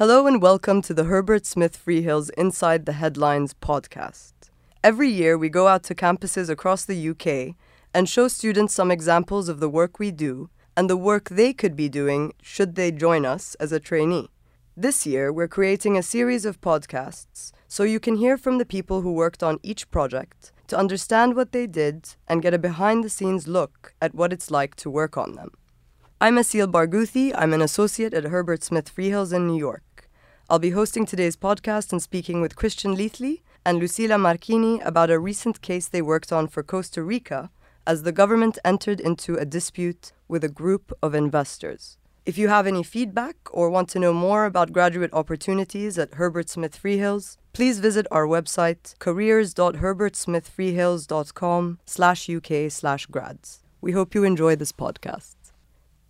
Hello and welcome to the Herbert Smith Freehills Inside the Headlines podcast. Every year, we go out to campuses across the UK and show students some examples of the work we do and the work they could be doing should they join us as a trainee. This year, we're creating a series of podcasts so you can hear from the people who worked on each project to understand what they did and get a behind the scenes look at what it's like to work on them. I'm Asil Barghouthi. I'm an associate at Herbert Smith Freehills in New York. I'll be hosting today's podcast and speaking with Christian Leathley and Lucila Marchini about a recent case they worked on for Costa Rica as the government entered into a dispute with a group of investors. If you have any feedback or want to know more about graduate opportunities at Herbert Smith Freehills, please visit our website careers.herbertsmithfreehills.com slash uk slash grads. We hope you enjoy this podcast.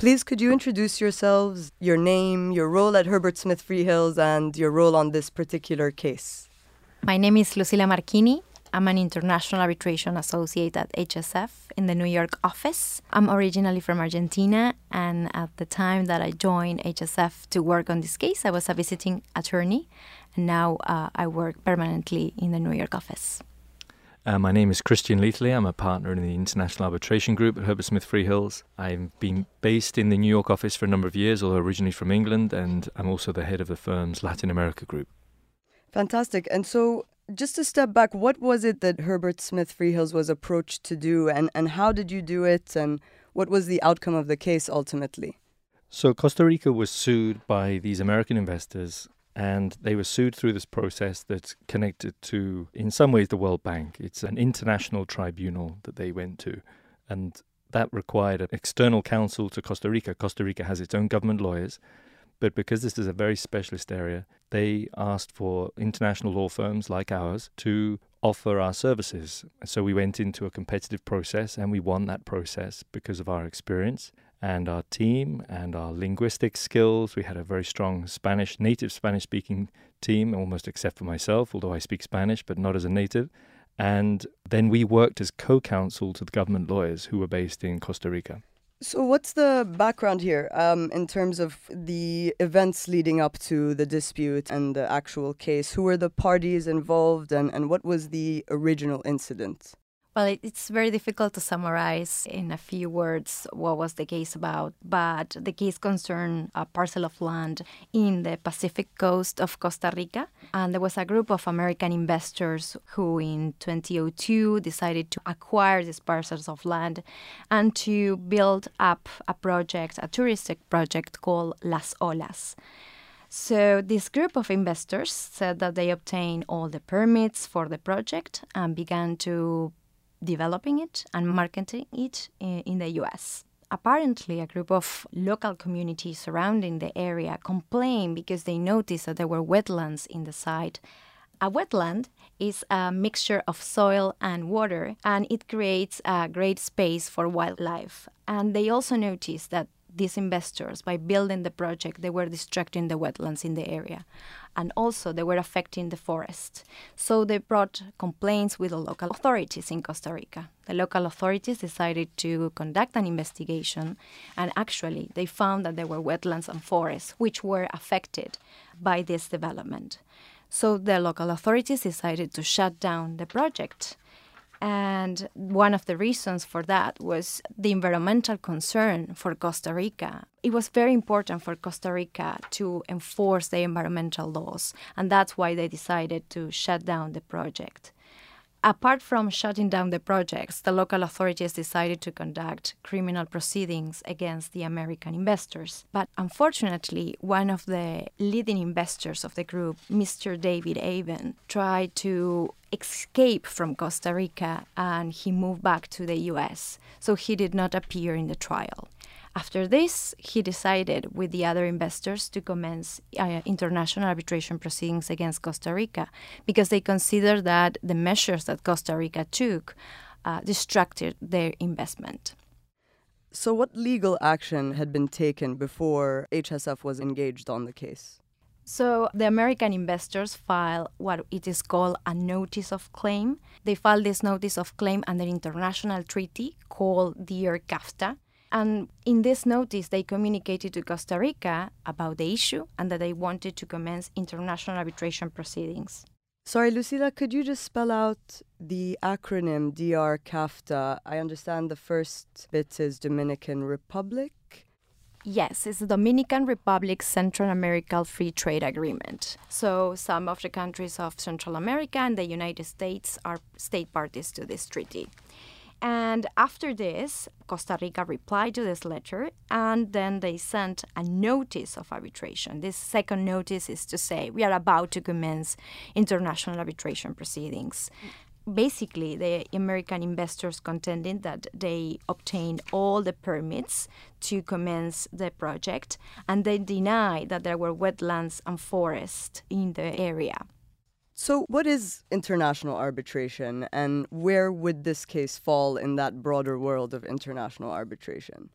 Please, could you introduce yourselves, your name, your role at Herbert Smith Freehills, and your role on this particular case? My name is Lucila Marchini. I'm an international arbitration associate at HSF in the New York office. I'm originally from Argentina, and at the time that I joined HSF to work on this case, I was a visiting attorney, and now uh, I work permanently in the New York office. Uh, my name is Christian Leathley. I'm a partner in the International Arbitration Group at Herbert Smith Freehills. I've been based in the New York office for a number of years, although originally from England, and I'm also the head of the firm's Latin America group. Fantastic. And so, just to step back, what was it that Herbert Smith Freehills was approached to do, and, and how did you do it, and what was the outcome of the case ultimately? So, Costa Rica was sued by these American investors and they were sued through this process that's connected to, in some ways, the World Bank. It's an international tribunal that they went to, and that required an external counsel to Costa Rica. Costa Rica has its own government lawyers, but because this is a very specialist area, they asked for international law firms like ours to offer our services. So we went into a competitive process and we won that process because of our experience and our team and our linguistic skills. We had a very strong Spanish, native Spanish speaking team, almost except for myself, although I speak Spanish, but not as a native. And then we worked as co counsel to the government lawyers who were based in Costa Rica. So, what's the background here um, in terms of the events leading up to the dispute and the actual case? Who were the parties involved and, and what was the original incident? Well, it's very difficult to summarize in a few words what was the case about, but the case concerned a parcel of land in the Pacific coast of Costa Rica. And there was a group of American investors who, in 2002, decided to acquire these parcels of land and to build up a project, a touristic project called Las Olas. So, this group of investors said that they obtained all the permits for the project and began to developing it and marketing it eh, in the US. Apparently, a group of local communities surrounding the area complained because they noticed that there were wetlands in the site. A wetland is a mixture of soil and water, and it creates a great space for wildlife. And they also noticed that these investors, by building the project, they were distracting the wetlands in the area. And also, they were affecting the forest. So, they brought complaints with the local authorities in Costa Rica. The local authorities decided to conduct an investigation, and actually, they found that there were wetlands and forests which were affected by this development. So, the local authorities decided to shut down the project and one of the reasons for that was the environmental concern for Costa Rica. It was very important for Costa Rica to enforce the environmental laws, and that's why they decided to shut down the project. Apart from shutting down the projects, the local authorities decided to conduct criminal proceedings against the American investors. But unfortunately, one of the leading investors of the group, Mr. David Aven, tried to escape from Costa Rica and he moved back to the US. So he did not appear in the trial. After this, he decided with the other investors to commence uh, international arbitration proceedings against Costa Rica because they considered that the measures that Costa Rica took uh, distracted their investment. So, what legal action had been taken before HSF was engaged on the case? So the American investors filed what it is called a notice of claim. They filed this notice of claim under international treaty called the DR CAFTA, And in this notice, they communicated to Costa Rica about the issue and that they wanted to commence international arbitration proceedings. Sorry, Lucila, could you just spell out the acronym DR CAFTA? I understand the first bit is Dominican Republic. Yes, it's the Dominican Republic Central American Free Trade Agreement. So, some of the countries of Central America and the United States are state parties to this treaty. And after this, Costa Rica replied to this letter and then they sent a notice of arbitration. This second notice is to say we are about to commence international arbitration proceedings. Basically, the American investors contended that they obtained all the permits to commence the project and they denied that there were wetlands and forests in the area. So, what is international arbitration, and where would this case fall in that broader world of international arbitration?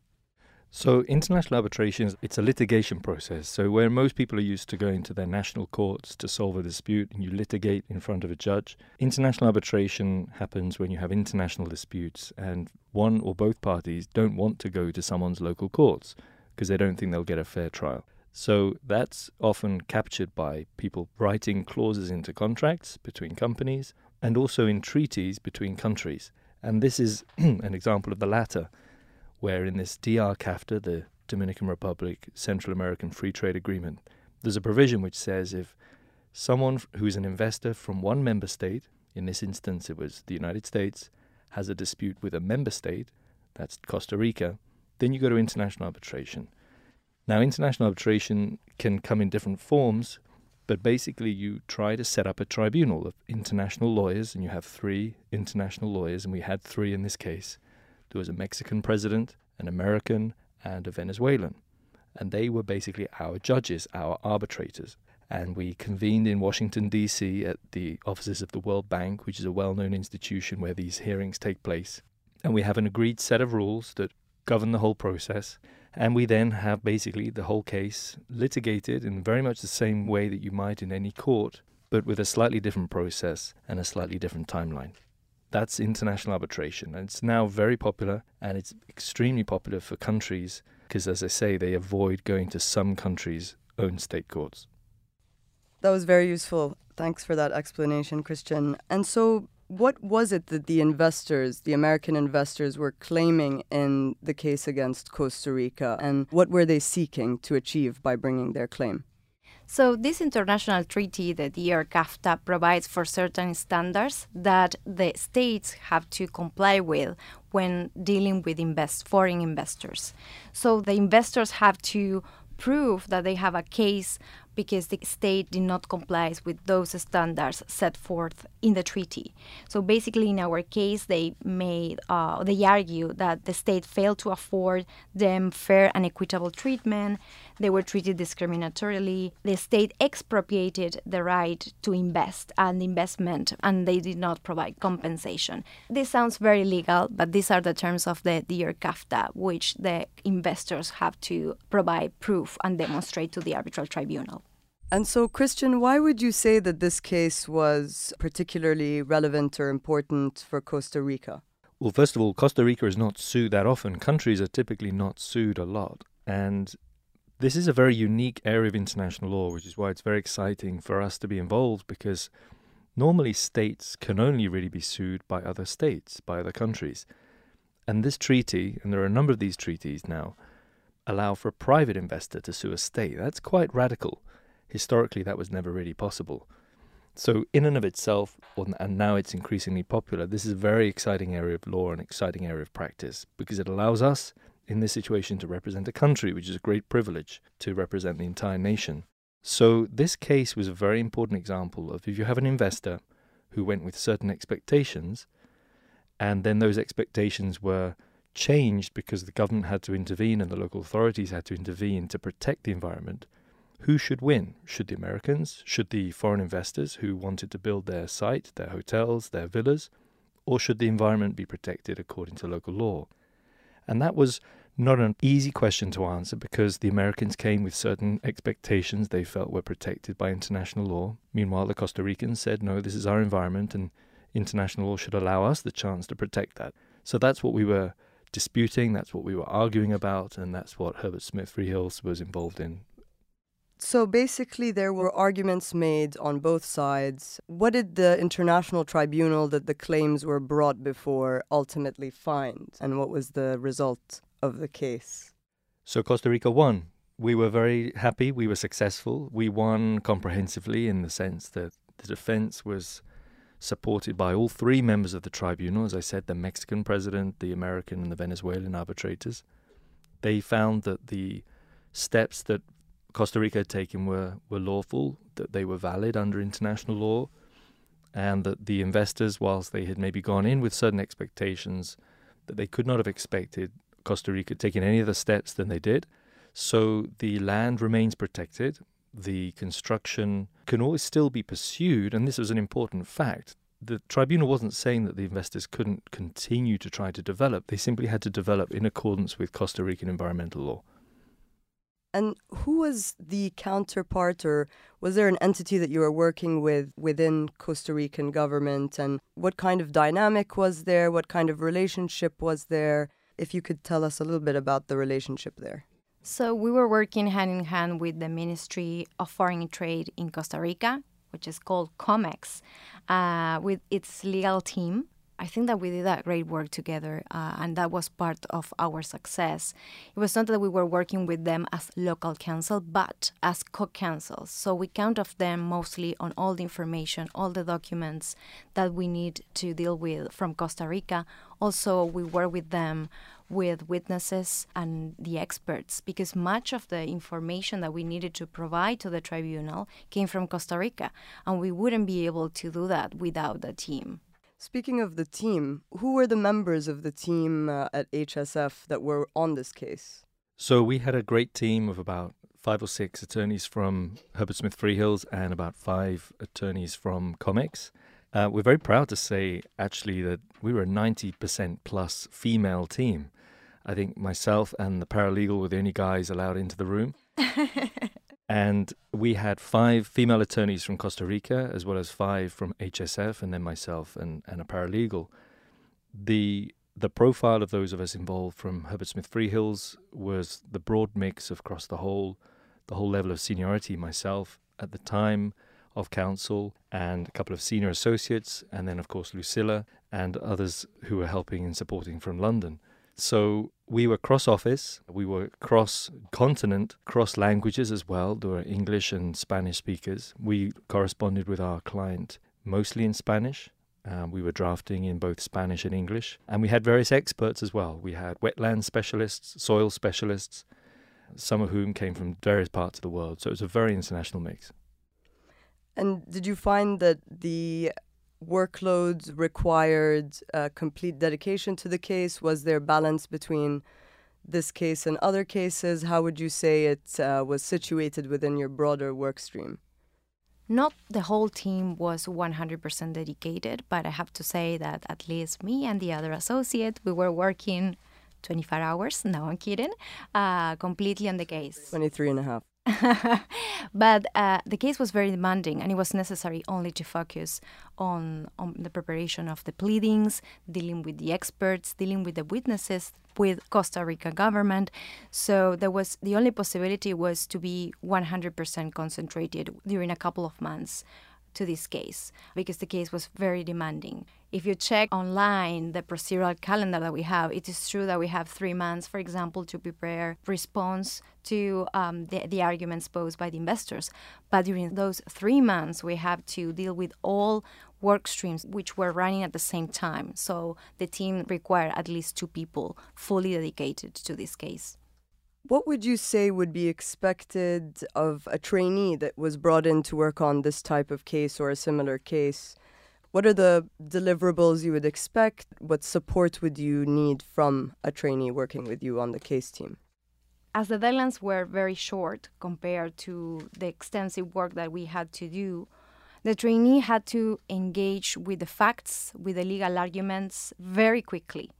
So, international arbitration it's a litigation process. So, where most people are used to going to their national courts to solve a dispute and you litigate in front of a judge, international arbitration happens when you have international disputes and one or both parties don't want to go to someone's local courts because they don't think they'll get a fair trial. So that's often captured by people writing clauses into contracts between companies and also in treaties between countries. And this is an example of the latter, where in this DR CAFTA, the Dominican Republic Central American Free Trade Agreement, there's a provision which says if someone who's an investor from one member state, in this instance it was the United States, has a dispute with a member state, that's Costa Rica, then you go to international arbitration. Now, international arbitration can come in different forms, but basically, you try to set up a tribunal of international lawyers, and you have three international lawyers, and we had three in this case. There was a Mexican president, an American, and a Venezuelan. And they were basically our judges, our arbitrators. And we convened in Washington, D.C. at the offices of the World Bank, which is a well known institution where these hearings take place. And we have an agreed set of rules that govern the whole process. And we then have basically the whole case litigated in very much the same way that you might in any court, but with a slightly different process and a slightly different timeline. That's international arbitration. And it's now very popular and it's extremely popular for countries because, as I say, they avoid going to some countries' own state courts. That was very useful. Thanks for that explanation, Christian. And so, what was it that the investors, the American investors, were claiming in the case against Costa Rica, and what were they seeking to achieve by bringing their claim? So, this international treaty, the DR CAFTA, provides for certain standards that the states have to comply with when dealing with invest, foreign investors. So, the investors have to prove that they have a case because the state did not comply with those standards set forth in the treaty. So basically, in our case, they made uh, they argue that the state failed to afford them fair and equitable treatment. They were treated discriminatorily. The state expropriated the right to invest and investment, and they did not provide compensation. This sounds very legal, but these are the terms of the DR CAFTA, which the investors have to provide proof and demonstrate to the arbitral tribunal. And so, Christian, why would you say that this case was particularly relevant or important for Costa Rica? Well, first of all, Costa Rica is not sued that often. Countries are typically not sued a lot. And this is a very unique area of international law, which is why it's very exciting for us to be involved because normally states can only really be sued by other states, by other countries. And this treaty, and there are a number of these treaties now, allow for a private investor to sue a state. That's quite radical historically that was never really possible. So, in and of itself, and now it's increasingly popular, this is a very exciting area of law and exciting area of practice because it allows us in this situation to represent a country, which is a great privilege to represent the entire nation. So, this case was a very important example of if you have an investor who went with certain expectations, and then those expectations were changed because the government had to intervene and the local authorities had to intervene to protect the environment, who should win? Should the Americans? Should the foreign investors who wanted to build their site, their hotels, their villas? Or should the environment be protected according to local law? And that was not an easy question to answer because the Americans came with certain expectations they felt were protected by international law. Meanwhile, the Costa Ricans said, no, this is our environment and international law should allow us the chance to protect that. So that's what we were disputing, that's what we were arguing about, and that's what Herbert Smith Freehills was involved in. So basically, there were arguments made on both sides. What did the international tribunal that the claims were brought before ultimately find, and what was the result of the case? So Costa Rica won. We were very happy. We were successful. We won comprehensively in the sense that the defense was supported by all three members of the tribunal, as I said, the Mexican president, the American, and the Venezuelan arbitrators. They found that the steps that Costa Rica had taken were, were lawful, that they were valid under international law, and that the investors, whilst they had maybe gone in with certain expectations, that they could not have expected Costa Rica taking any other steps than they did. So the land remains protected. The construction can always still be pursued, and this was an important fact. The tribunal wasn't saying that the investors couldn't continue to try to develop, they simply had to develop in accordance with Costa Rican environmental law. And who was the counterpart, or was there an entity that you were working with within Costa Rican government? And what kind of dynamic was there? What kind of relationship was there? If you could tell us a little bit about the relationship there. So we were working hand in hand with the Ministry of Foreign Trade in Costa Rica, which is called COMEX, uh, with its legal team I think that we did a great work together, uh, and that was part of our success. It was not that we were working with them as local counsel, but as co counsels. So we count of them mostly on all the information, all the documents that we need to deal with from Costa Rica. Also, we work with them with witnesses and the experts because much of the information that we needed to provide to the tribunal came from Costa Rica, and we wouldn't be able to do that without the team. Speaking of the team, who were the members of the team uh, at HSF that were on this case? So we had a great team of about five or six attorneys from Herbert Smith Freehills and about five attorneys from COMEX. Uh, we're very proud to say, actually, that we were a 90% plus female team. I think myself and the paralegal were the only guys allowed into the room. And we had five female attorneys from Costa Rica, as well as five from HSF, and then myself and, and a paralegal. The the profile of those of us involved from Herbert Smith Freehills was the broad mix across the whole the whole level of seniority. Myself at the time of counsel and a couple of senior associates, and then of course Lucila and others who were helping and supporting from London. So we were cross office, we were cross continent, cross languages as well. There were English and Spanish speakers. We corresponded with our client mostly in Spanish. Um, we were drafting in both Spanish and English. And we had various experts as well. We had wetland specialists, soil specialists, some of whom came from various parts of the world. So it was a very international mix. And did you find that the workloads required uh, complete dedication to the case? Was there balance between this case and other cases? How would you say it uh, was situated within your broader work stream? Not the whole team was 100% dedicated, but I have to say that at least me and the other associate, we were working 24 hours, no, I'm kidding, uh, completely on the case. 23 and a half. but uh, the case was very demanding, and it was necessary only to focus on, on the preparation of the pleadings, dealing with the experts, dealing with the witnesses, with Costa Rica government. So there was the only possibility was to be 100% concentrated during a couple of months to this case because the case was very demanding. If you check online the procedural calendar that we have, it is true that we have three months, for example, to prepare response to um, the, the arguments posed by the investors. But during those three months, we have to deal with all work streams which were running at the same time. So the team required at least two people fully dedicated to this case. What would you say would be expected of a trainee that was brought in to work on this type of case or a similar case? What are the deliverables you would expect? What support would you need from a trainee working with you on the case team? As the deadlines were very short compared to the extensive work that we had to do, the trainee had to engage with the facts, with the legal arguments very quickly.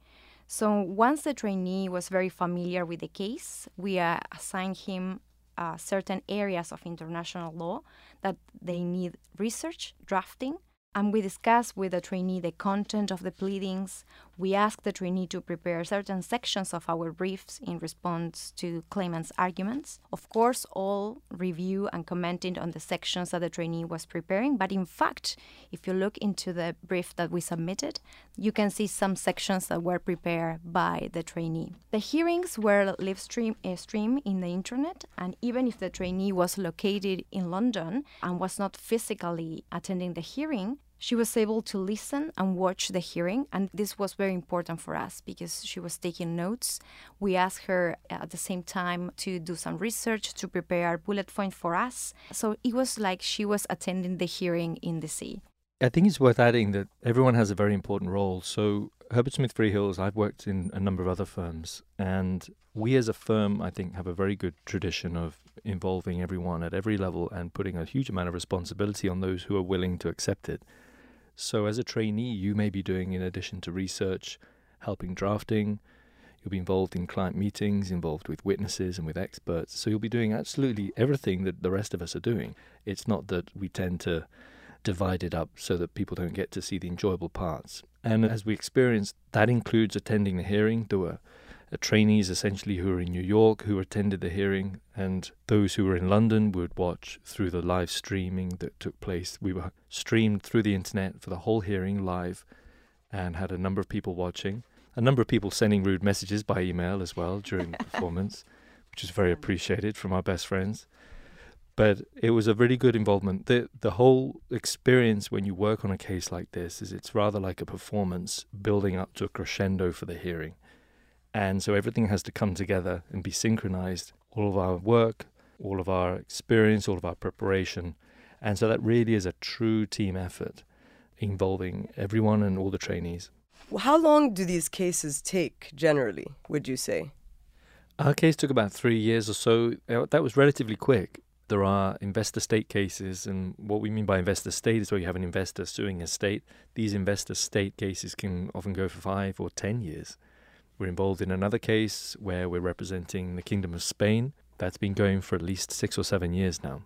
So once the trainee was very familiar with the case, we uh, assigned him uh, certain areas of international law that they need research, drafting, and we discussed with the trainee the content of the pleadings, We ask the trainee to prepare certain sections of our briefs in response to claimants' arguments. Of course, all review and commenting on the sections that the trainee was preparing, but in fact, if you look into the brief that we submitted, you can see some sections that were prepared by the trainee. The hearings were live stream, uh, stream in the internet, and even if the trainee was located in London and was not physically attending the hearing, she was able to listen and watch the hearing, and this was very important for us because she was taking notes. We asked her uh, at the same time to do some research to prepare a bullet point for us. So it was like she was attending the hearing in the sea. I think it's worth adding that everyone has a very important role. So, Herbert Smith Freehills, I've worked in a number of other firms, and we as a firm, I think, have a very good tradition of involving everyone at every level and putting a huge amount of responsibility on those who are willing to accept it. So, as a trainee, you may be doing, in addition to research, helping drafting, you'll be involved in client meetings, involved with witnesses and with experts. So, you'll be doing absolutely everything that the rest of us are doing. It's not that we tend to divide it up so that people don't get to see the enjoyable parts. And as we experienced, that includes attending the hearing. There were Uh, trainees essentially who were in New York who attended the hearing, and those who were in London would watch through the live streaming that took place. We were streamed through the internet for the whole hearing live and had a number of people watching, a number of people sending rude messages by email as well during the performance, which is very appreciated from our best friends. But it was a really good involvement. The the whole experience when you work on a case like this is it's rather like a performance building up to a crescendo for the hearing and so everything has to come together and be synchronized. All of our work, all of our experience, all of our preparation. And so that really is a true team effort involving everyone and all the trainees. How long do these cases take generally, would you say? Our case took about three years or so. Uh, that was relatively quick. There are investor state cases, and what we mean by investor state is where you have an investor suing a state. These investor state cases can often go for five or ten years. We're involved in another case where we're representing the Kingdom of Spain. That's been going for at least six or seven years now.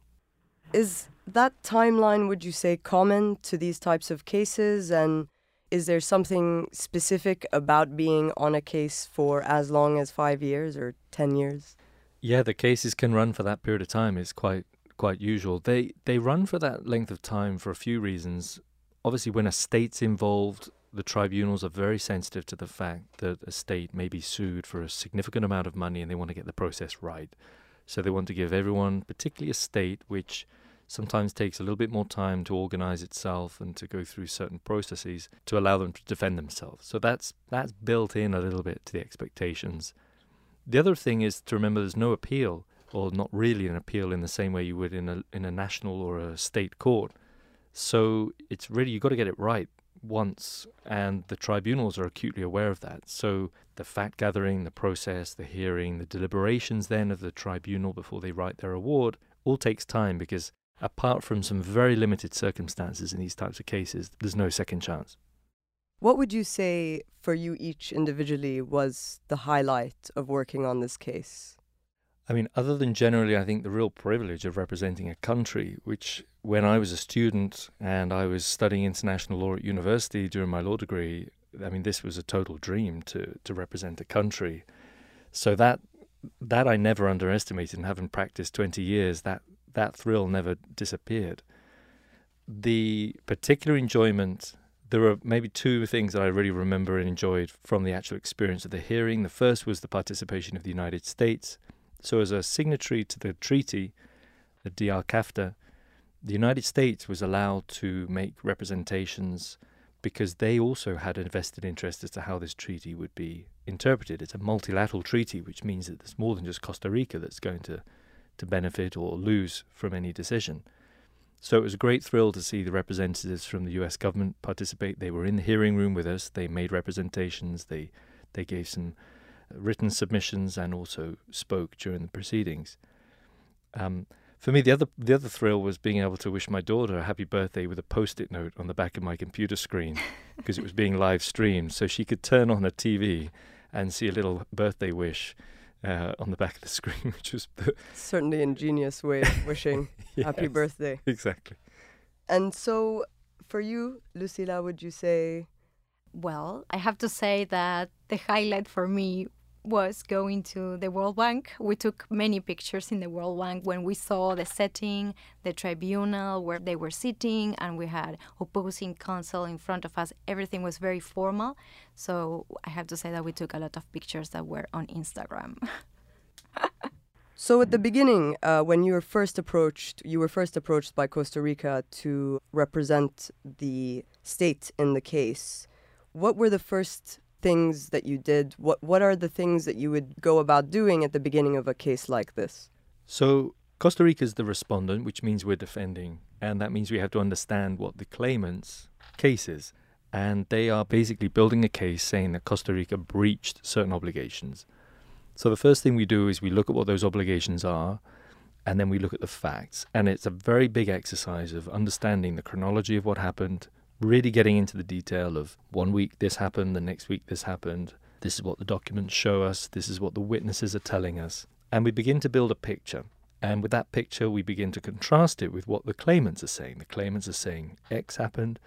Is that timeline, would you say, common to these types of cases? And is there something specific about being on a case for as long as five years or 10 years? Yeah, the cases can run for that period of time. It's quite quite usual. They they run for that length of time for a few reasons. Obviously, when a state's involved, the tribunals are very sensitive to the fact that a state may be sued for a significant amount of money and they want to get the process right. So they want to give everyone, particularly a state which sometimes takes a little bit more time to organize itself and to go through certain processes to allow them to defend themselves. So that's that's built in a little bit to the expectations. The other thing is to remember there's no appeal or not really an appeal in the same way you would in a in a national or a state court. So it's really you've got to get it right once, and the tribunals are acutely aware of that. So the fact gathering, the process, the hearing, the deliberations then of the tribunal before they write their award all takes time because apart from some very limited circumstances in these types of cases, there's no second chance. What would you say for you each individually was the highlight of working on this case? I mean, other than generally, I think the real privilege of representing a country, which when I was a student and I was studying international law at university during my law degree, I mean, this was a total dream to, to represent a country. So that that I never underestimated, and having practiced 20 years, that, that thrill never disappeared. The particular enjoyment, there are maybe two things that I really remember and enjoyed from the actual experience of the hearing. The first was the participation of the United States so, as a signatory to the treaty, the DR the United States was allowed to make representations because they also had a vested interest as to how this treaty would be interpreted. It's a multilateral treaty, which means that there's more than just Costa Rica that's going to, to benefit or lose from any decision. So it was a great thrill to see the representatives from the US government participate. They were in the hearing room with us, they made representations, they, they gave some written submissions and also spoke during the proceedings. Um, for me, the other the other thrill was being able to wish my daughter a happy birthday with a post-it note on the back of my computer screen because it was being live streamed, so she could turn on her TV and see a little birthday wish uh, on the back of the screen, which was certainly ingenious way of wishing yes, happy birthday. Exactly. And so, for you, Lucila, would you say Well, I have to say that the highlight for me was going to the World Bank. We took many pictures in the World Bank when we saw the setting, the tribunal where they were sitting, and we had opposing counsel in front of us. Everything was very formal. So I have to say that we took a lot of pictures that were on Instagram. so at the beginning, uh, when you were first approached, you were first approached by Costa Rica to represent the state in the case. What were the first things that you did? What what are the things that you would go about doing at the beginning of a case like this? So Costa Rica is the respondent, which means we're defending, and that means we have to understand what the claimant's case is. And they are basically building a case saying that Costa Rica breached certain obligations. So the first thing we do is we look at what those obligations are, and then we look at the facts. And it's a very big exercise of understanding the chronology of what happened, really getting into the detail of one week this happened, the next week this happened. This is what the documents show us. This is what the witnesses are telling us. And we begin to build a picture. And with that picture, we begin to contrast it with what the claimants are saying. The claimants are saying X happened.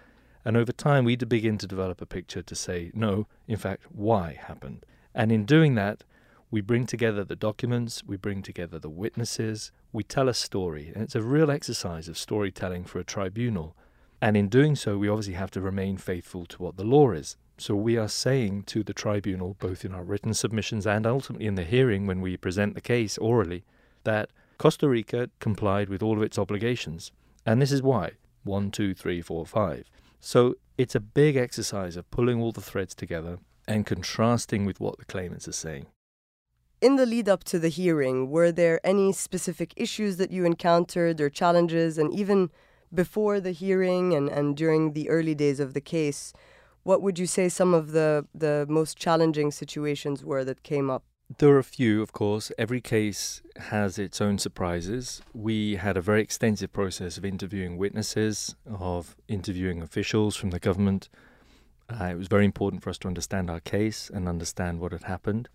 And over time, we begin to develop a picture to say, no, in fact, Y happened. And in doing that, we bring together the documents, we bring together the witnesses, we tell a story. And it's a real exercise of storytelling for a tribunal and in doing so, we obviously have to remain faithful to what the law is. So we are saying to the tribunal, both in our written submissions and ultimately in the hearing when we present the case orally, that Costa Rica complied with all of its obligations. And this is why one, two, three, four, five. So it's a big exercise of pulling all the threads together and contrasting with what the claimants are saying. In the lead up to the hearing, were there any specific issues that you encountered or challenges, and even before the hearing and, and during the early days of the case, what would you say some of the, the most challenging situations were that came up? There are a few, of course. Every case has its own surprises. We had a very extensive process of interviewing witnesses, of interviewing officials from the government. Uh, it was very important for us to understand our case and understand what had happened.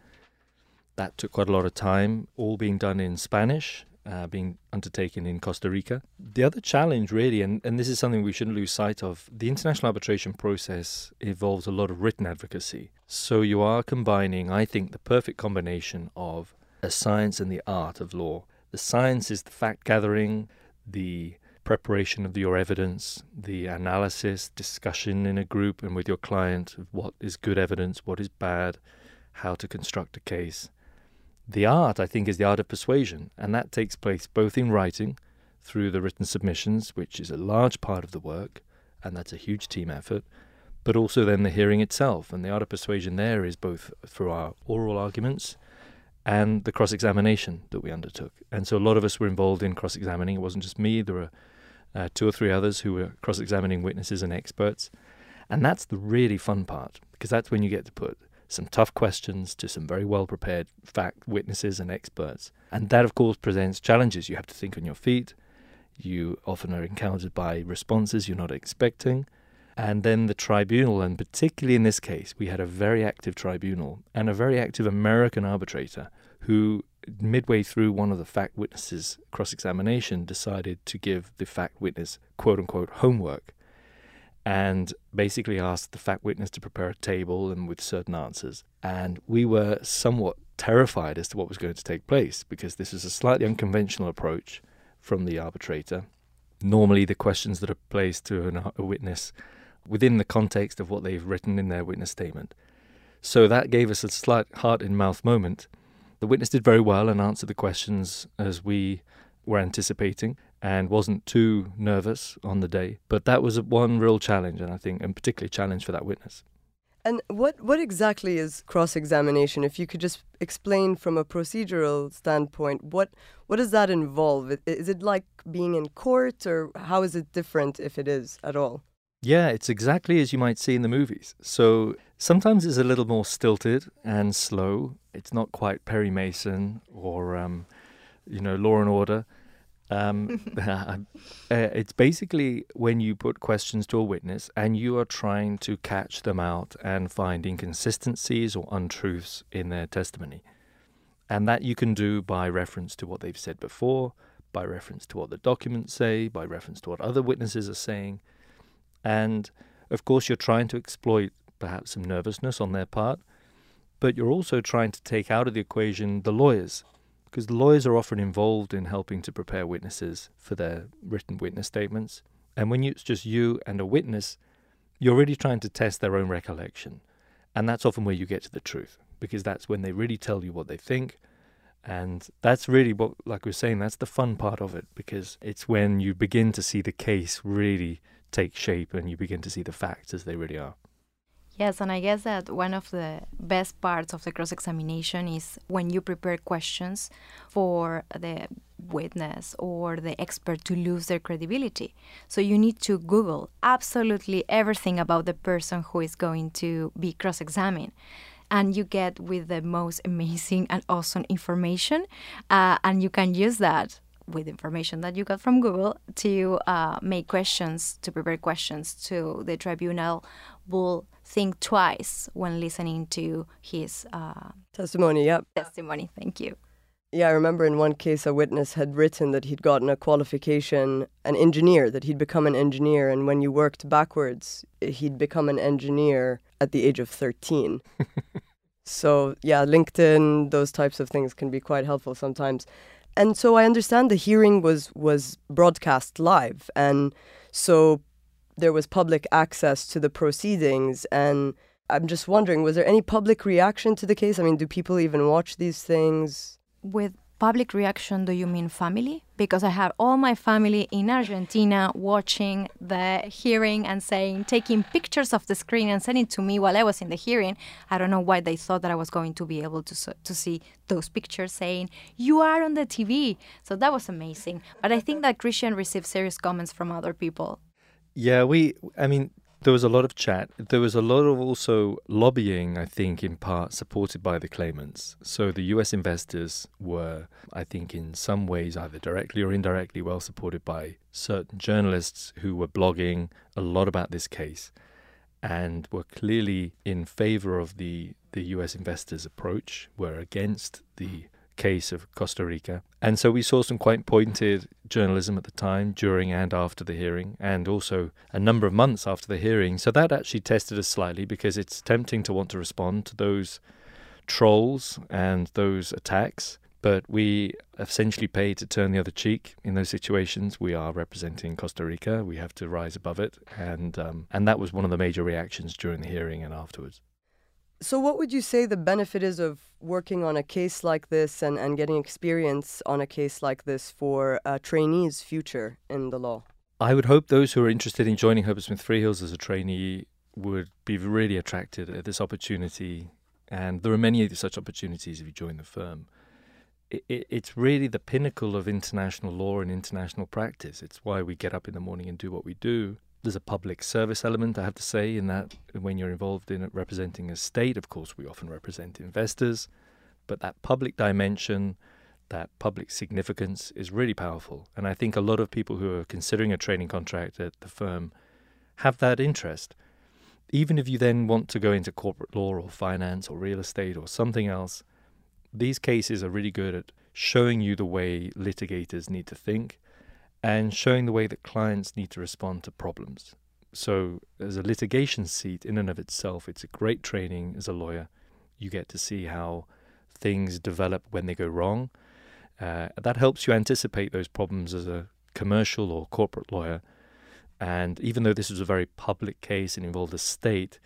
That took quite a lot of time, all being done in Spanish uh, being undertaken in Costa Rica. The other challenge, really, and, and this is something we shouldn't lose sight of, the international arbitration process involves a lot of written advocacy. So you are combining, I think, the perfect combination of a science and the art of law. The science is the fact gathering, the preparation of your evidence, the analysis, discussion in a group and with your client of what is good evidence, what is bad, how to construct a case. The art, I think, is the art of persuasion, and that takes place both in writing, through the written submissions, which is a large part of the work, and that's a huge team effort, but also then the hearing itself. And the art of persuasion there is both through our oral arguments and the cross examination that we undertook. And so a lot of us were involved in cross examining. It wasn't just me, there were uh, two or three others who were cross examining witnesses and experts. And that's the really fun part, because that's when you get to put some tough questions to some very well prepared fact witnesses and experts. And that, of course, presents challenges. You have to think on your feet. You often are encountered by responses you're not expecting. And then the tribunal, and particularly in this case, we had a very active tribunal and a very active American arbitrator who, midway through one of the fact witnesses' cross examination, decided to give the fact witness quote unquote homework and basically asked the fact witness to prepare a table and with certain answers. And we were somewhat terrified as to what was going to take place because this is a slightly unconventional approach from the arbitrator. Normally, the questions that are placed to an, a witness within the context of what they've written in their witness statement. So that gave us a slight heart in mouth moment. The witness did very well and answered the questions as we were anticipating and wasn't too nervous on the day. But that was one real challenge, and I think, and particularly challenge for that witness. And what, what exactly is cross examination? If you could just explain from a procedural standpoint, what, what does that involve? Is it like being in court, or how is it different if it is at all? Yeah, it's exactly as you might see in the movies. So sometimes it's a little more stilted and slow. It's not quite Perry Mason or, um, you know, Law and Order. Um, uh, it's basically when you put questions to a witness and you are trying to catch them out and find inconsistencies or untruths in their testimony. And that you can do by reference to what they've said before, by reference to what the documents say, by reference to what other witnesses are saying. And of course, you're trying to exploit perhaps some nervousness on their part, but you're also trying to take out of the equation the lawyers, because lawyers are often involved in helping to prepare witnesses for their written witness statements. And when it's just you and a witness, you're really trying to test their own recollection. And that's often where you get to the truth, because that's when they really tell you what they think. And that's really what, like we are saying, that's the fun part of it, because it's when you begin to see the case really take shape and you begin to see the facts as they really are. Yes, and I guess that one of the best parts of the cross examination is when you prepare questions for the witness or the expert to lose their credibility. So you need to Google absolutely everything about the person who is going to be cross examined. And you get with the most amazing and awesome information, uh, and you can use that with information that you got from Google to uh, make questions, to prepare questions to the tribunal will think twice when listening to his uh, testimony. Yep. Testimony. Thank you. Yeah, I remember in one case a witness had written that he'd gotten a qualification, an engineer, that he'd become an engineer, and when you worked backwards, he'd become an engineer at the age of 13. so, yeah, LinkedIn, those types of things can be quite helpful sometimes. And so I understand the hearing was was broadcast live and so there was public access to the proceedings. And I'm just wondering, was there any public reaction to the case? I mean, do people even watch these things? With public reaction, do you mean family? Because I have all my family in Argentina watching the hearing and saying, taking pictures of the screen and sending to me while I was in the hearing. I don't know why they thought that I was going to be able to to see those pictures saying, "You are on the TV." So that was amazing. But I think that Christian received serious comments from other people yeah, we, I mean, there was a lot of chat. There was a lot of also lobbying, I think, in part supported by the claimants. So the US investors were, I think, in some ways, either directly or indirectly, well supported by certain journalists who were blogging a lot about this case and were clearly in favor of the, the US investors' approach, were against the case of Costa Rica. And so we saw some quite pointed journalism at the time, during and after the hearing, and also a number of months after the hearing. So that actually tested us slightly because it's tempting to want to respond to those trolls and those attacks. But we essentially pay to turn the other cheek in those situations. We are representing Costa Rica. We have to rise above it, and um, and that was one of the major reactions during the hearing and afterwards. So, what would you say the benefit is of working on a case like this and, and getting experience on a case like this for a trainee's future in the law? I would hope those who are interested in joining Herbert Smith Freehills as a trainee would be really attracted at this opportunity. And there are many such opportunities if you join the firm. It, it, it's really the pinnacle of international law and international practice. It's why we get up in the morning and do what we do there's a public service element, I have to say, in that when you're involved in representing a state, of course, we often represent investors, but that public dimension, that public significance is really powerful. And I think a lot of people who are considering a training contract at the firm have that interest. Even if you then want to go into corporate law or finance or real estate or something else, these cases are really good at showing you the way litigators need to think and showing the way that clients need to respond to problems. So, as a litigation seat in and of itself, it's a great training as a lawyer. You get to see how things develop when they go wrong. Uh, that helps you anticipate those problems as a commercial or corporate lawyer. And even though this was a very public case and involved a state,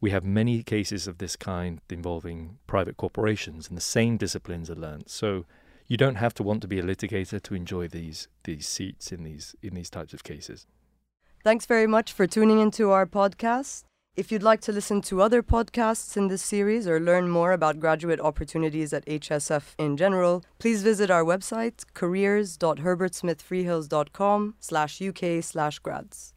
we have many cases of this kind involving private corporations, and the same disciplines are learned. So, you don't have to want to be a litigator to enjoy these these seats in these in these types of cases. Thanks very much for tuning into our podcast. If you'd like to listen to other podcasts in this series or learn more about graduate opportunities at HSF in general, please visit our website careers.herbertsmithfreehills.com slash uk slash grads.